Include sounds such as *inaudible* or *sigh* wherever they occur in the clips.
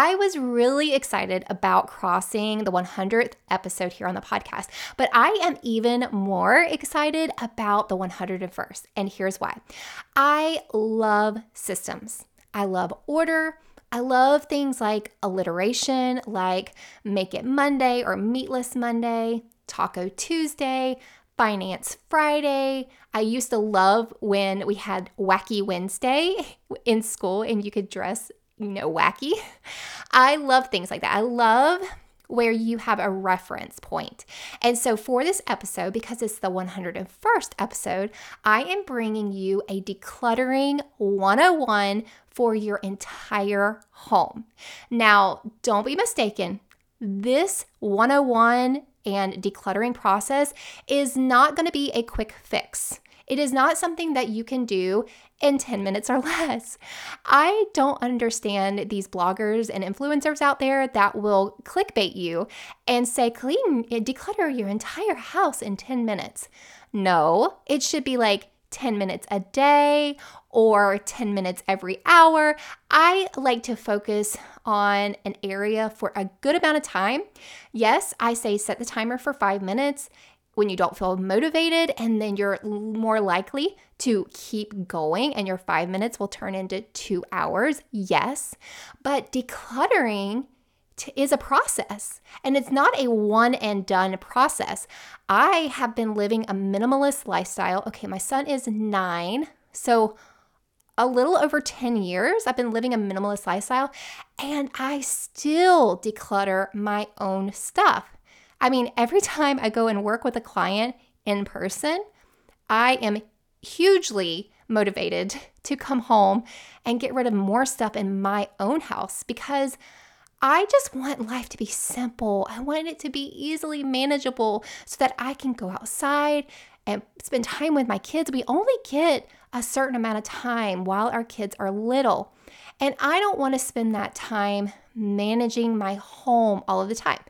I was really excited about crossing the 100th episode here on the podcast, but I am even more excited about the 101st. And here's why I love systems, I love order. I love things like alliteration, like Make It Monday or Meatless Monday, Taco Tuesday, Finance Friday. I used to love when we had Wacky Wednesday *laughs* in school and you could dress, you know, wacky. I love things like that. I love where you have a reference point. And so for this episode, because it's the 101st episode, I am bringing you a decluttering 101 for your entire home. Now, don't be mistaken. This 101 and decluttering process is not going to be a quick fix. It is not something that you can do in 10 minutes or *laughs* less. I don't understand these bloggers and influencers out there that will clickbait you and say, clean, eh, declutter your entire house in 10 minutes. No, it should be like 10 minutes a day or 10 minutes every hour. I like to focus on an area for a good amount of time. Yes, I say set the timer for five minutes when you don't feel motivated, and then you're more likely to keep going, and your five minutes will turn into two hours. Yes, but decluttering is a process and it's not a one and done process. I have been living a minimalist lifestyle. Okay, my son is nine, so a little over 10 years I've been living a minimalist lifestyle and I still declutter my own stuff. I mean, every time I go and work with a client in person, I am hugely motivated *laughs* to come home and get rid of more stuff in my own house because I just want life to be simple. I want it to be easily manageable so that I can go outside and spend time with my kids. We only get a certain amount of time while our kids are little. And I don't want to spend that time managing my home all of the time.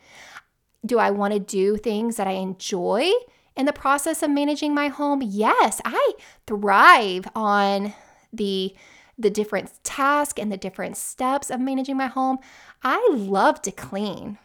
Do I want to do things that I enjoy in the process of managing my home? Yes, I thrive on the the different tasks and the different steps of managing my home. I love to clean.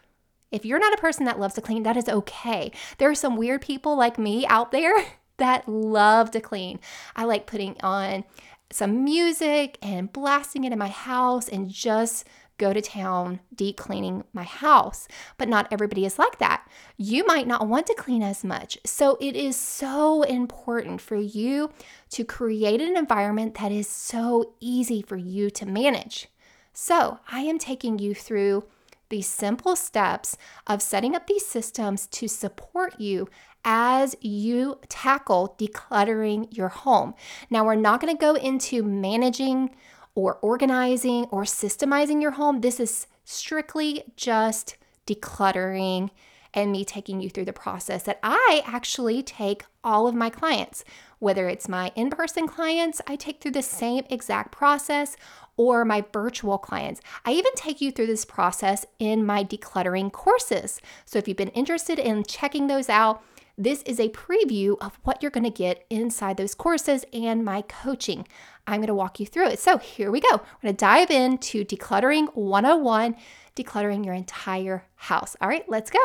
If you're not a person that loves to clean, that is okay. There are some weird people like me out there *laughs* that love to clean. I like putting on some music and blasting it in my house and just go to town deep cleaning my house. But not everybody is like that. You might not want to clean as much. So it is so important for you to create an environment that is so easy for you to manage. So I am taking you through these simple steps of setting up these systems to support you as you tackle decluttering your home. Now, we're not going to go into managing or organizing or systemizing your home. This is strictly just decluttering and me taking you through the process that I actually take all of my clients. Whether it's my in person clients, I take through the same exact process, or my virtual clients. I even take you through this process in my decluttering courses. So if you've been interested in checking those out, this is a preview of what you're going to get inside those courses and my coaching. I'm going to walk you through it. So here we go. We're going to dive into decluttering 101, decluttering your entire house. All right, let's go.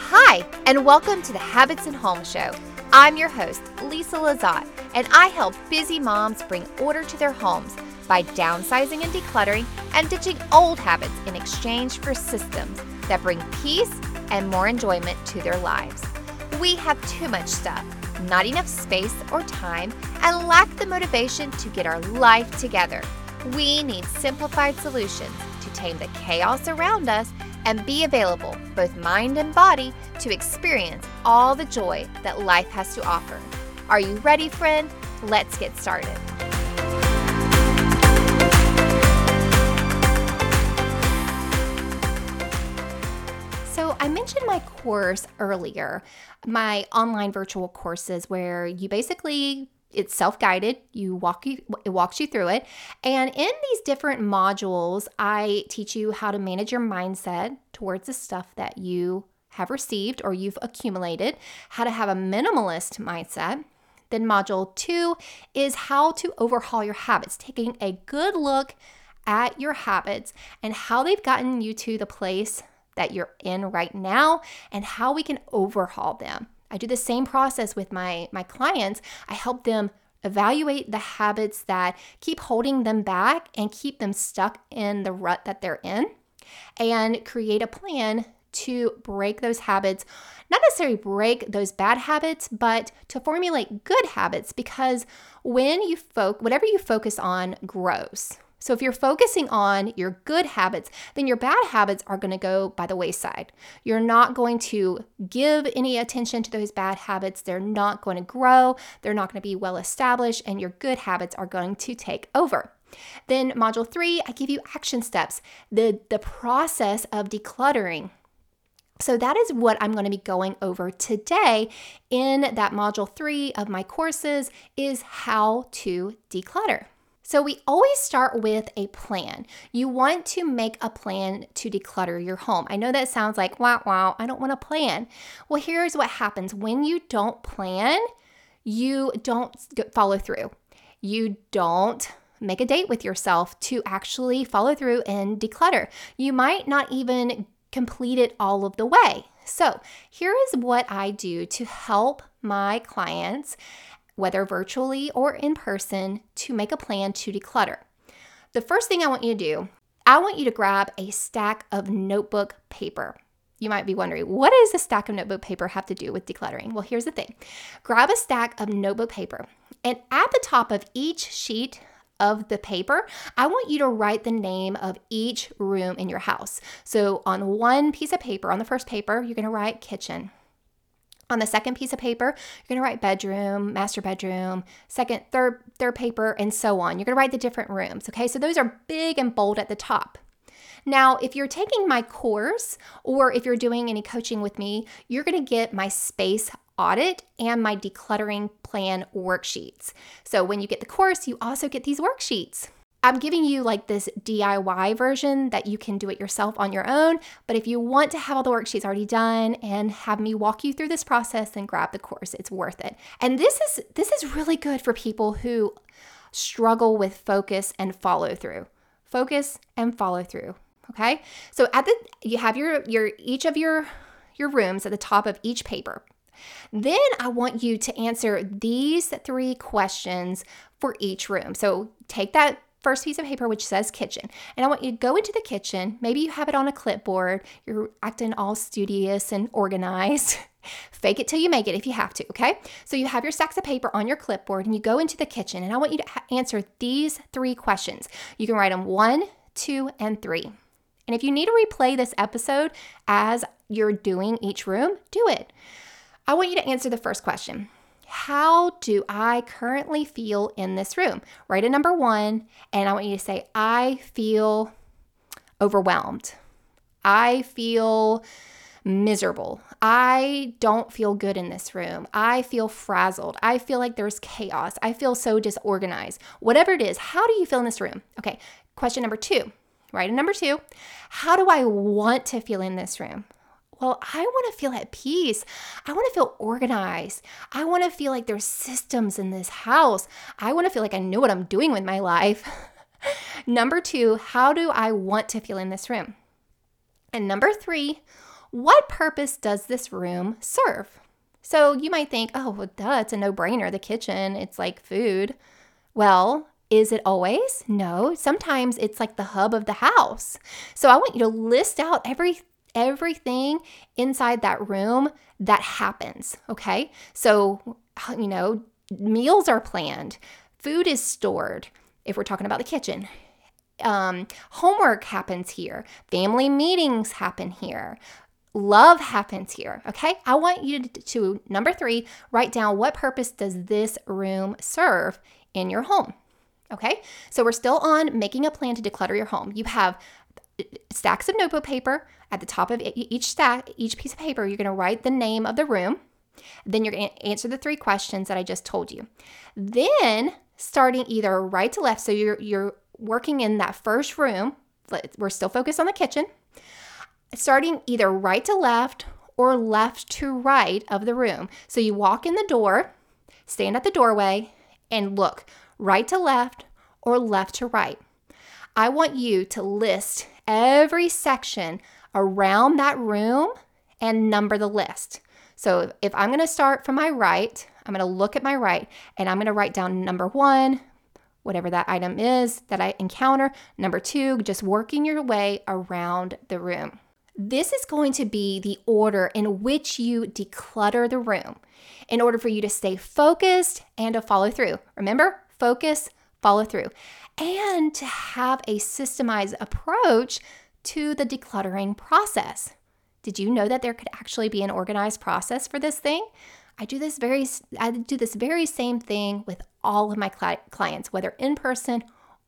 Hi, and welcome to the Habits and Home Show. I'm your host, Lisa Lazat, and I help busy moms bring order to their homes by downsizing and decluttering and ditching old habits in exchange for systems that bring peace and more enjoyment to their lives. We have too much stuff, not enough space or time, and lack the motivation to get our life together. We need simplified solutions to tame the chaos around us and be available, both mind and body, to experience all the joy that life has to offer. Are you ready, friend? Let's get started. I mentioned my course earlier, my online virtual courses where you basically it's self-guided. You walk you it walks you through it. And in these different modules i teach you how to manage your mindset towards the stuff that you have received or you've accumulated how to have a minimalist mindset. Then, module two is how to overhaul your habits, taking a good look at your habits and how they've gotten you to the place that you're in right now and how we can overhaul them. I do the same process with my, my clients. I help them evaluate the habits that keep holding them back and keep them stuck in the rut that they're in and create a plan to break those habits not necessarily break those bad habits, but to formulate good habits because when you focus, whatever you focus on grows. So if you're focusing on your good habits, then your bad habits are going to go by the wayside. You're not going to give any attention to those bad habits. They're not going to grow. They're not going to be well established and your good habits are going to take over. Then module 3, I give you action steps. The the process of decluttering. So, that is what I'm going to be going over today in that module three of my courses is how to declutter. So, we always start with a plan. You want to make a plan to declutter your home. I know that sounds like, wow, wow, I don't want a plan. Well, here's what happens when you don't plan, you don't follow through. You don't make a date with yourself to actually follow through and declutter. You might not even complete it all of the way. So, here is what I do to help my clients, whether virtually or in person, to make a plan to declutter. The first thing I want you to do, I want you to grab a stack of notebook paper. You might be wondering, what does a stack of notebook paper have to do with decluttering? Well, here's the thing grab a stack of notebook paper, and at the top of each sheet of the paper, I want you to write the name of each room in your house. So on one piece of paper, on the first paper, you're to write kitchen. On the second piece of paper, you're going to write bedroom, master bedroom, second, third, third paper, and so on. You're going to write the different rooms. Okay, so those are big and bold at the top. Now, if you're taking my course or if you're doing any coaching with me, you're going to get my space audit and my decluttering plan worksheets. So when you get the course, you also get these worksheets. I'm giving you like this DIY version that you can do it yourself on your own. But if you want to have all the worksheets already done and have me walk you through this process, then grab the course. It's worth it. And this is this is really good for people who struggle with focus and follow through. Focus and follow through. Okay. So at the you have your your each of your your rooms at the top of each paper. Then I want you to answer these three questions for each room. So take that first piece of paper which says kitchen. And i want you to go into the kitchen. Maybe you have it on a clipboard. You're acting all studious and organized. *laughs* Fake it till you make it if you have to okay? So you have your stacks of paper on your clipboard and you go into the kitchen. And i want you to ha- answer these three questions. You can write them one two and three. And if you need to replay this episode as you're doing each room do it. I want you to answer the first question. How do I currently feel in this room? Write a number one, and I want you to say, I feel overwhelmed. I feel miserable. I don't feel good in this room. I feel frazzled. I feel like there's chaos. I feel so disorganized. Whatever it is, how do you feel in this room? Okay, question number two. Write a number two. How do I want to feel in this room? Well, I want to feel at peace. I want to feel organized. I want to feel like there's systems in this house. I want to feel like I know what I'm doing with my life. *laughs* number two, how do I want to feel in this room? And number three, what purpose does this room serve? So you might think, oh, well, duh, it's a no brainer. The kitchen, it's like food. Well, is it always? No. Sometimes it's like the hub of the house. So I want you to list out every everything inside that room that happens. Okay. So, you know, meals are planned, food is stored. If we're talking about the kitchen, um, homework happens here, family meetings happen here, love happens here. Okay. I want you to, to, number three, write down what purpose does this room serve in your home? Okay. So we're still on making a plan to declutter your home. You have stacks of notebook paper. At the top of each stack, each piece of paper, you're going to write the name of the room. Then you're going to answer the three questions that I just told you. Then, starting either right to left, so you're you're working in that first room. We're still focused on the kitchen. Starting either right to left or left to right of the room. So you walk in the door, stand at the doorway and look right to left or left to right. I want you to list every section around that room and number the list. So if I'm going to start from my right, I'm going to look at my right and I'm going to write down number one, whatever that item is that I encounter. Number two, just working your way around the room. This is going to be the order in which you declutter the room in order for you to stay focused and to follow through. Remember, focus, follow through, and to have a systemized approach to the decluttering process. Did you know that there could actually be an organized process for this thing? I do this very I do this very same thing with all of my clients, whether in person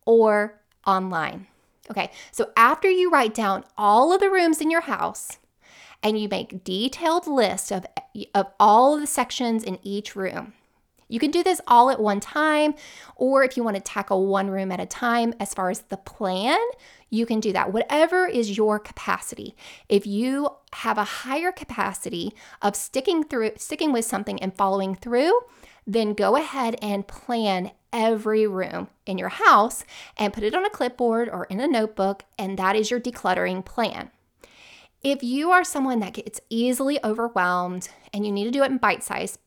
or online. Okay, so after you write down all of the rooms in your house and you make detailed list of, of all of the sections in each room, you can do this all at one time, or if you want to tackle one room at a time, as far as the plan, you can do that. Whatever is your capacity. If you have a higher capacity of sticking through, sticking with something and following through, then go ahead and plan every room in your house and put it on a clipboard or in a notebook, and that is your decluttering plan. If you are someone that gets easily overwhelmed and you need to do it in bite size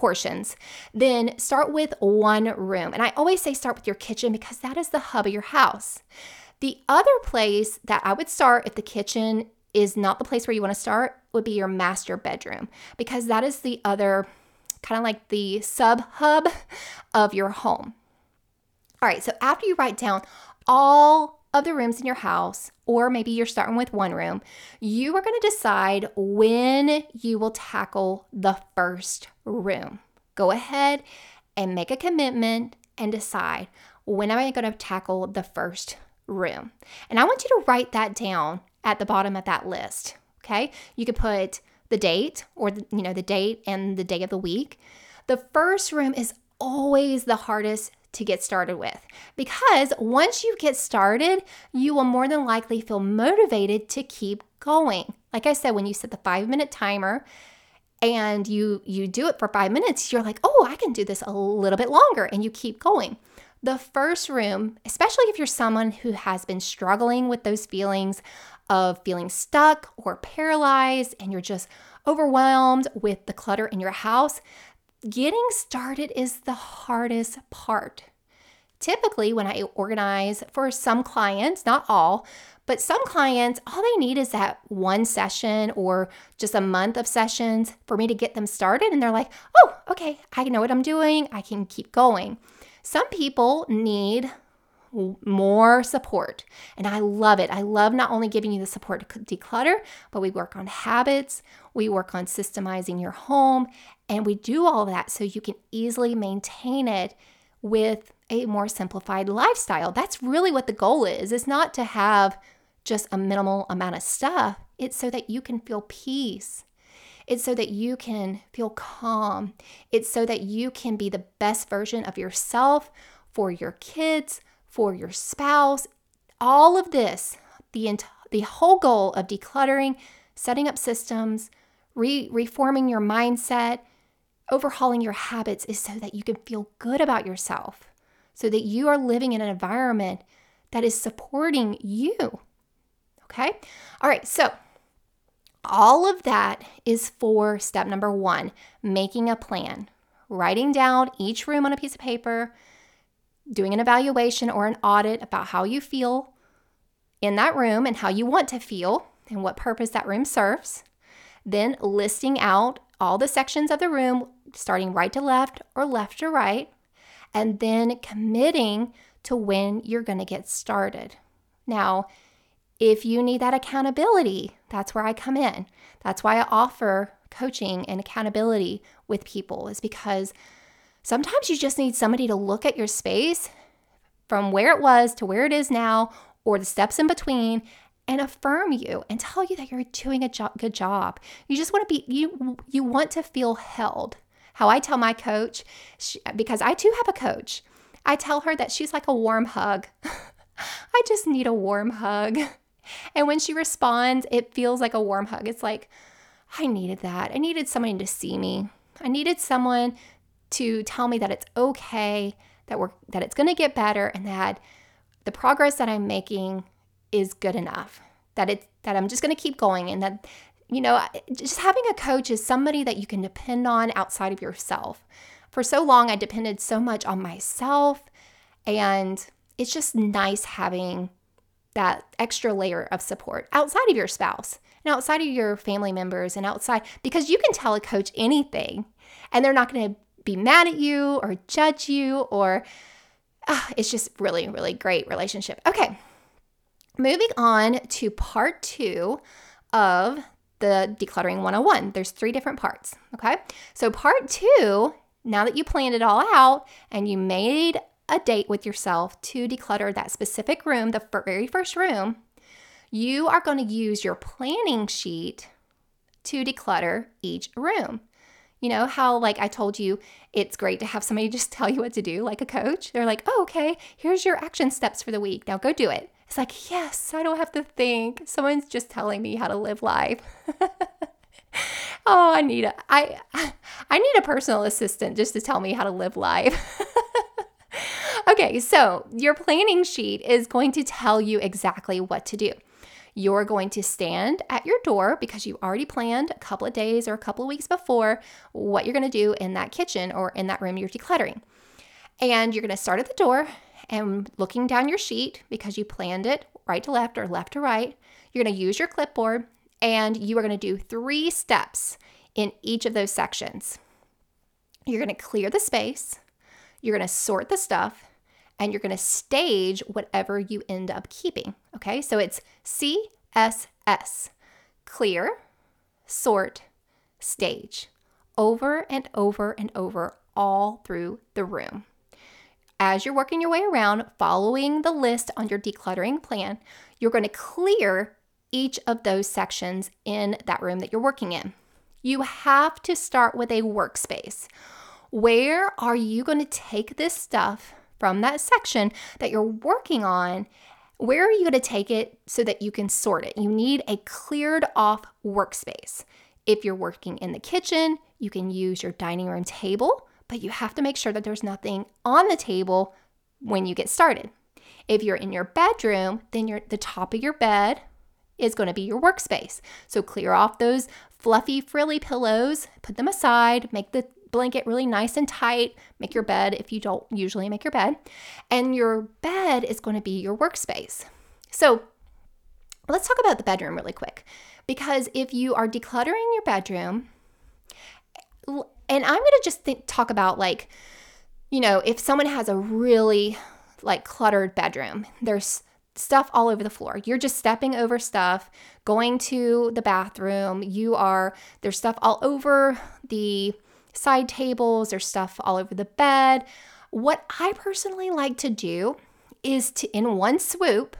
portions, then start with one room. And I always say start with your kitchen because that is the hub of your house. The other place that I would start if the kitchen is not the place where you want to start would be your master bedroom because that is the other kind of like the sub hub of your home. All right, so after you write down all of the rooms in your house, or maybe you're starting with one room, you are going to decide when you will tackle the first room. Go ahead and make a commitment and decide when am I going to tackle the first room. And I want you to write that down at the bottom of that list. Okay? You could put the date or the, you know the date and the day of the week. The first room is always the hardest to get started with because once you get started, you will more than likely feel motivated to keep going. Like I said when you set the 5-minute timer and you you do it for 5 minutes, you're like, "Oh, I can do this a little bit longer." And you keep going. The first room, especially if you're someone who has been struggling with those feelings of feeling stuck or paralyzed and you're just overwhelmed with the clutter in your house, getting started is the hardest part. Typically, when I organize for some clients, not all, but some clients, all they need is that one session or just a month of sessions for me to get them started. And they're like, oh, okay, I know what I'm doing. I can keep going. Some people need more support. And I love it. I love not only giving you the support to declutter, but we work on habits, we work on systemizing your home, and we do all that so you can easily maintain it with a more simplified lifestyle. That's really what the goal is. It's not to have just a minimal amount of stuff. It's so that you can feel peace. It's so that you can feel calm. It's so that you can be the best version of yourself for your kids, for your spouse. All of this, the, ent- the whole goal of decluttering, setting up systems, re- reforming your mindset, overhauling your habits is so that you can feel good about yourself, so that you are living in an environment that is supporting you. Okay? All right, so all of that is for step number one making a plan, writing down each room on a piece of paper, doing an evaluation or an audit about how you feel in that room and how you want to feel and what purpose that room serves. Then listing out all the sections of the room, starting right to left or left to right, and then committing to when you're going to get started. Now, if you need that accountability, that's where I come in. That's why I offer coaching and accountability with people, is because Sometimes you just need somebody to look at your space from where it was to where it is now, or the steps in between, and affirm you and tell you that you're doing a jo- good job. You just want to be you you want to feel held. How I tell my coach, she, because I too have a coach, I tell her that she's like a warm hug. *laughs* I just need a warm hug. *laughs* And when she responds, it feels like a warm hug. It's like, I needed that. I needed someone to see me. I needed someone to tell me that it's okay, that we're that it's going to get better and that the progress that I'm making is good enough. That it's that I'm just going to keep going and that you know, just having a coach is somebody that you can depend on outside of yourself. For so long I depended so much on myself and it's just nice having that extra layer of support outside of your spouse and outside of your family members and outside because you can tell a coach anything and they're not going to be mad at you or judge you or uh, it's just really really great relationship okay moving on to part two of the decluttering 101 there's three different parts okay so part two now that you planned it all out and you made a date with yourself to declutter that specific room, the very first room, you are going to use your planning sheet to declutter each room. You know how, like I told you, it's great to have somebody *laughs* just tell you what to do, like a coach. They're like, oh, okay, here's your action steps for the week. Now go do it. It's like, yes, I don't have to think. Someone's just telling me how to live life. *laughs* oh, I need a I *laughs* I need a personal assistant just to tell me how to live life. *laughs* Okay, so your planning sheet is going to tell you exactly what to do. You're going to stand at your door because you already planned a couple of days or a couple of weeks before what you're going to do in that kitchen or in that room you're decluttering. And you're going to start at the door and looking down your sheet because you planned it right to left or left to right. You're going to use your clipboard and you are going to do three steps in each of those sections. You're going to clear the space, you're going to sort the stuff, and you're going to stage whatever you end up keeping. Okay, so it's CSS clear, sort, stage over and over and over all through the room. As you're working your way around, following the list on your decluttering plan, you're going to clear each of those sections in that room that you're working in. You have to start with a workspace. Where are you going to take this stuff from that section that you're working on, where are you going to take it so that you can sort it? You need a cleared off workspace. If you're working in the kitchen, you can use your dining room table, but you have to make sure that there's nothing on the table when you get started. If you're in your bedroom, then the top of your bed is going to be your workspace. So clear off those fluffy frilly pillows, put them aside, make the blanket really nice and tight. Make your bed if you don't usually make your bed. And your bed is going to be your workspace. So let's talk about the bedroom really quick. Because if you are decluttering your bedroom, and I'm going to just think, talk about like, you know, if someone has a really like cluttered bedroom, there's stuff all over the floor. You're just stepping over stuff, going to the bathroom. You are, there's stuff all over the side tables, there's stuff all over the bed. What I personally like to do is to, in one swoop,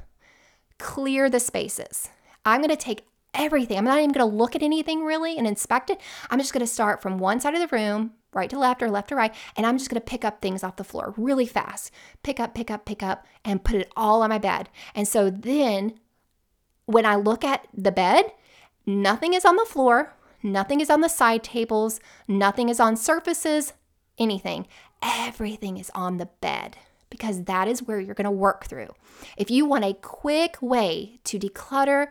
clear the spaces. I'm going to take everything. I'm not even going to look at anything really and inspect it. I'm just going to start from one side of the room, right to left or left to right, and I'm just going to pick up things off the floor really fast. Pick up, pick up, pick up, and put it all on my bed. And so then when I look at the bed, nothing is on the floor. Nothing is on the side tables, nothing is on surfaces, anything. Everything is on the bed because that is where you're going to work through. If you want a quick way to declutter,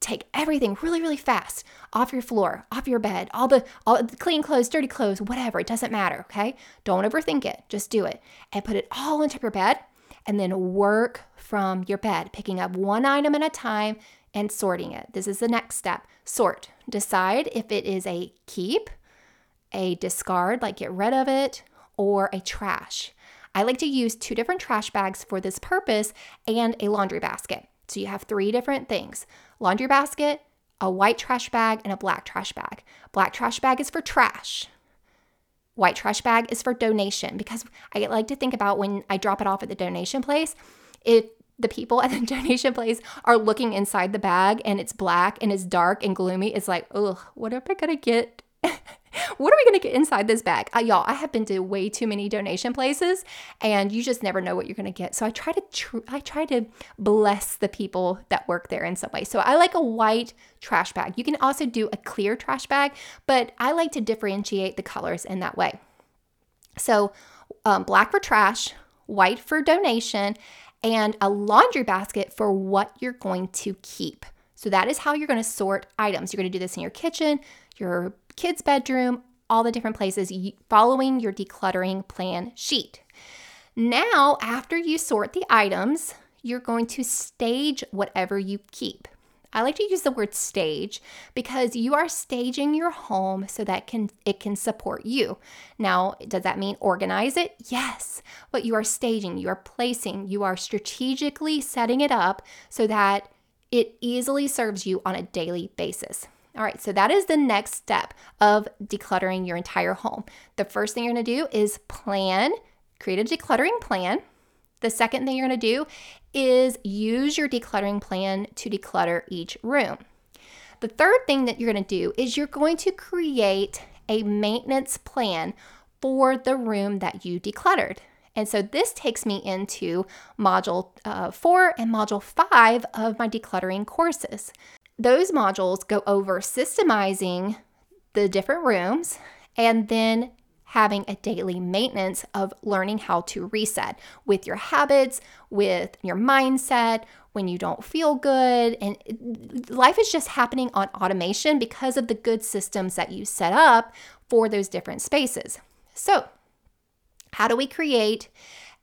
take everything really really fast off your floor, off your bed, all the all the clean clothes, dirty clothes, whatever, it doesn't matter, okay? Don't overthink it. Just do it and put it all into your bed and then work from your bed, picking up one item at a time and sorting it. This is the next step. Sort. Decide if it is a keep, a discard, like get rid of it, or a trash. I like to use two different trash bags for this purpose and a laundry basket. So you have three different things laundry basket, a white trash bag, and a black trash bag. Black trash bag is for trash. White trash bag is for donation because I like to think about when I drop it off at the donation place, if the people at the *laughs* donation place are looking inside the bag and it's black and it's dark and gloomy, it's like, ugh, what am I gonna get? *laughs* what are we gonna get inside this bag? Uh, y'all, I have been to way too many donation places, and you just never know what you're gonna get. So I try to tr- I try to bless the people that work there in some way. So I like a white trash bag. You can also do a clear trash bag, but I like to differentiate the colors in that way. So, um, black for trash, white for donation, and a laundry basket for what you're going to keep. So, that is how you're going to sort items. You're going to do this in your kitchen, your kids' bedroom, all the different places, following your decluttering plan sheet. Now, after you sort the items, you're going to stage whatever you keep. I like to use the word stage because you are staging your home so that can it can support you. Now, does that mean organize it? Yes. But you are staging, you are placing, you are strategically setting it up so that it easily serves you on a daily basis. All right, so that is the next step of decluttering your entire home. The first thing you're gonna do is plan, create a decluttering plan. The second thing you're gonna do is use your decluttering plan to declutter each room. The third thing that you're gonna do is you're going to create a maintenance plan for the room that you decluttered. And so this takes me into module uh, four and module five of my decluttering courses. Those modules go over systemizing the different rooms and then having a daily maintenance of learning how to reset with your habits, with your mindset, when you don't feel good. And life is just happening on automation because of the good systems that you set up for those different spaces. So, how do we create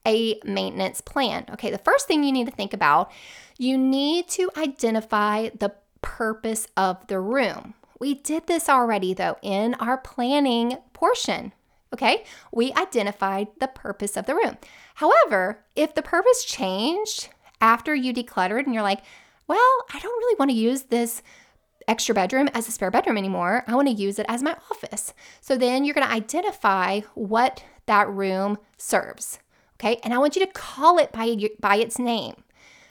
a maintenance plan? Okay, the first thing you need to think about, you need to identify the purpose of the room. We did this already, though, in our planning portion. Okay, we identified the purpose of the room. However, if the purpose changed after you decluttered and you're like, well, I don't really want to use this extra bedroom as a spare bedroom anymore. I want to use it as my office. So then you're going to identify what that room serves. Okay, and I want you to call it by, by its name.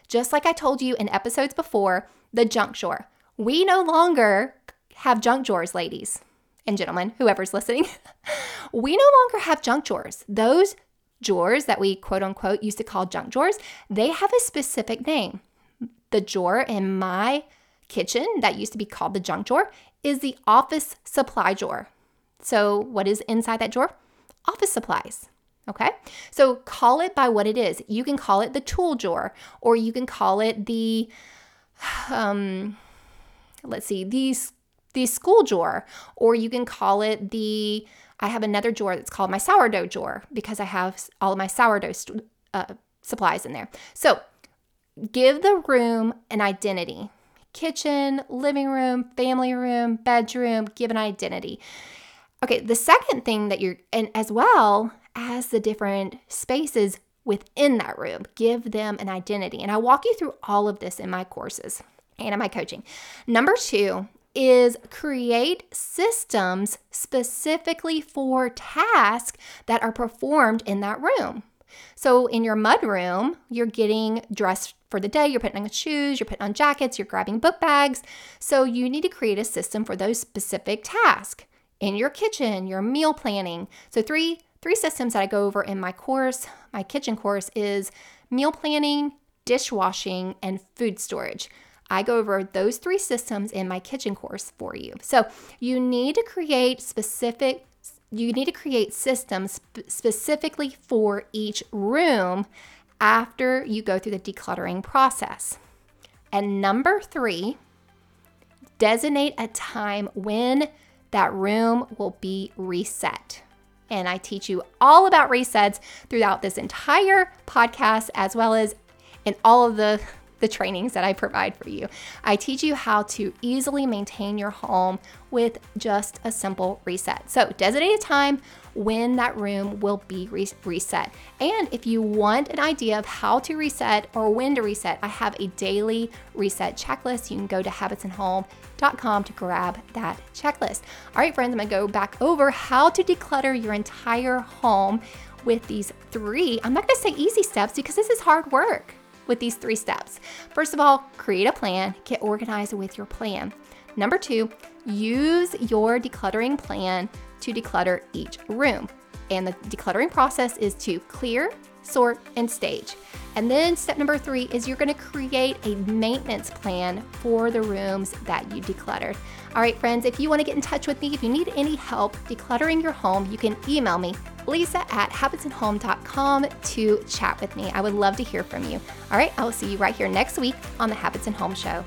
Just like I told you in episodes before, the junk drawer. We no longer have junk drawers, ladies and gentlemen, whoever's listening. *laughs* we no longer have junk drawers. Those drawers that we quote unquote used to call junk drawers, they have a specific name. The drawer in my kitchen that used to be called the junk drawer is the office supply drawer. So, what is inside that drawer? Office supplies. Okay, so call it by what it is. You can call it the tool drawer, or you can call it the um, let's see, these the school drawer, or you can call it the I have another drawer that's called my sourdough drawer because I have all of my sourdough st- uh, supplies in there. So give the room an identity kitchen, living room, family room, bedroom, give an identity. Okay, the second thing that you're, and as well as the different spaces within that room, give them an identity. And I walk you through all of this in my courses and in my coaching. Number two is create systems specifically for tasks that are performed in that room. So, in your mud room, you're getting dressed for the day, you're putting on shoes, you're putting on jackets, you're grabbing book bags. So, you need to create a system for those specific tasks. In your kitchen, your meal planning. So, three three systems that I go over in my course, my kitchen course is meal planning, dishwashing, and food storage. I go over those three systems in my kitchen course for you. So you need to create specific you need to create systems specifically for each room after you go through the decluttering process. And number 3, designate a time when that room will be reset. And I teach you all about resets throughout this entire podcast, as well as in all of the the trainings that I provide for you. I teach you how to easily maintain your home with just a simple reset. So, designate a time when that room will be re- reset. And if you want an idea of how to reset or when to reset, I have a daily reset checklist. You can go to habitsandhome.com to grab that checklist. All right, friends, I'm gonna go back over how to declutter your entire home with these three, I'm not gonna say easy steps because this is hard work with these three steps. First of all, create a plan, get organized with your plan. Number two, use your decluttering plan to declutter each room. And the decluttering process is to clear, sort, and stage. And then step number three is you're gonna create a maintenance plan for the rooms that you decluttered. All right, friends, if you wanna get in touch with me, if you need any help decluttering your home, you can email me lisa at habitsandhome.com to chat with me. I would love to hear from you. All right, I will see you right here next week on the Habits and Home Show.